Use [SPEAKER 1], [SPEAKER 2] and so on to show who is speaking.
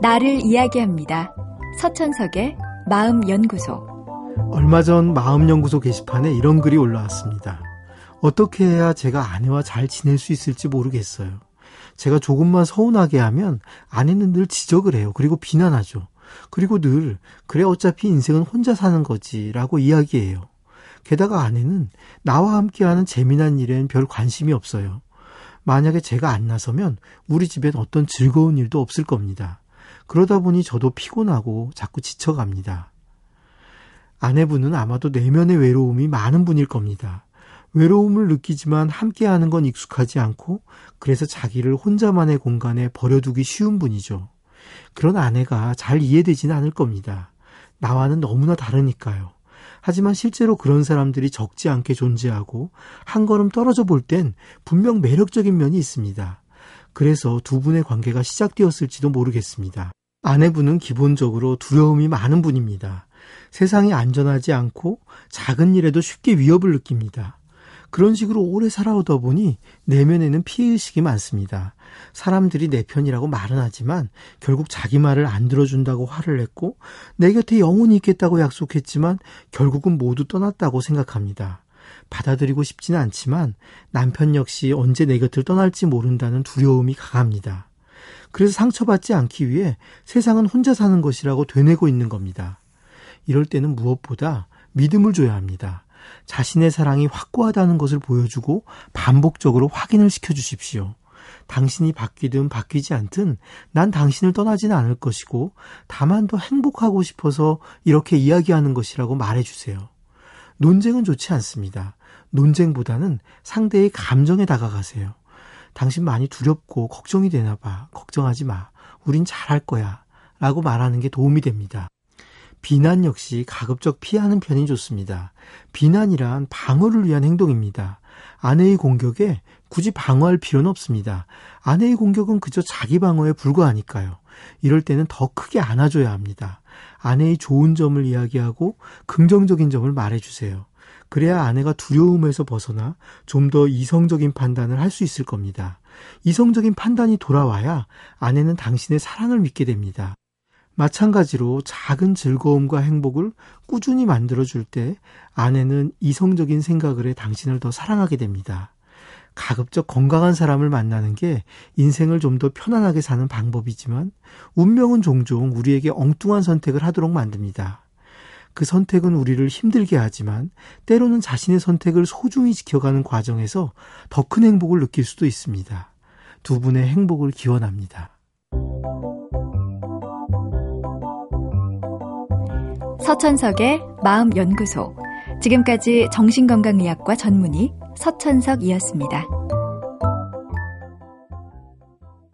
[SPEAKER 1] 나를 이야기합니다. 서천석의 마음연구소.
[SPEAKER 2] 얼마 전 마음연구소 게시판에 이런 글이 올라왔습니다. 어떻게 해야 제가 아내와 잘 지낼 수 있을지 모르겠어요. 제가 조금만 서운하게 하면 아내는 늘 지적을 해요. 그리고 비난하죠. 그리고 늘, 그래, 어차피 인생은 혼자 사는 거지. 라고 이야기해요. 게다가 아내는 나와 함께하는 재미난 일엔 별 관심이 없어요. 만약에 제가 안 나서면 우리 집엔 어떤 즐거운 일도 없을 겁니다. 그러다 보니 저도 피곤하고 자꾸 지쳐갑니다. 아내분은 아마도 내면의 외로움이 많은 분일 겁니다. 외로움을 느끼지만 함께하는 건 익숙하지 않고 그래서 자기를 혼자만의 공간에 버려두기 쉬운 분이죠. 그런 아내가 잘 이해되지는 않을 겁니다. 나와는 너무나 다르니까요. 하지만 실제로 그런 사람들이 적지 않게 존재하고 한 걸음 떨어져 볼 땐 분명 매력적인 면이 있습니다. 그래서 두 분의 관계가 시작되었을지도 모르겠습니다. 아내분은 기본적으로 두려움이 많은 분입니다. 세상이 안전하지 않고 작은 일에도 쉽게 위협을 느낍니다. 그런 식으로 오래 살아오다 보니 내면에는 피해의식이 많습니다. 사람들이 내 편이라고 말은 하지만 결국 자기 말을 안 들어준다고 화를 냈고 내 곁에 영원히 있겠다고 약속했지만 결국은 모두 떠났다고 생각합니다. 받아들이고 싶지는 않지만 남편 역시 언제 내 곁을 떠날지 모른다는 두려움이 강합니다. 그래서 상처받지 않기 위해 세상은 혼자 사는 것이라고 되뇌고 있는 겁니다. 이럴 때는 무엇보다 믿음을 줘야 합니다. 자신의 사랑이 확고하다는 것을 보여주고 반복적으로 확인을 시켜 주십시오. 당신이 바뀌든 바뀌지 않든 난 당신을 떠나지는 않을 것이고 다만 더 행복하고 싶어서 이렇게 이야기하는 것이라고 말해주세요. 논쟁은 좋지 않습니다. 논쟁보다는 상대의 감정에 다가가세요. 당신 많이 두렵고 걱정이 되나 봐. 걱정하지 마. 우린 잘할 거야. 라고 말하는 게 도움이 됩니다. 비난 역시 가급적 피하는 편이 좋습니다. 비난이란 방어를 위한 행동입니다. 아내의 공격에 굳이 방어할 필요는 없습니다. 아내의 공격은 그저 자기 방어에 불과하니까요. 이럴 때는 더 크게 안아줘야 합니다. 아내의 좋은 점을 이야기하고 긍정적인 점을 말해주세요. 그래야 아내가 두려움에서 벗어나 좀 더 이성적인 판단을 할 수 있을 겁니다. 이성적인 판단이 돌아와야 아내는 당신의 사랑을 믿게 됩니다. 마찬가지로 작은 즐거움과 행복을 꾸준히 만들어줄 때 아내는 이성적인 생각을 해 당신을 더 사랑하게 됩니다. 가급적 건강한 사람을 만나는 게 인생을 좀 더 편안하게 사는 방법이지만 운명은 종종 우리에게 엉뚱한 선택을 하도록 만듭니다. 그 선택은 우리를 힘들게 하지만 때로는 자신의 선택을 소중히 지켜가는 과정에서 더 큰 행복을 느낄 수도 있습니다. 두 분의 행복을 기원합니다.
[SPEAKER 1] 서천석의 마음연구소. 지금까지 정신건강의학과 전문의 서천석이었습니다.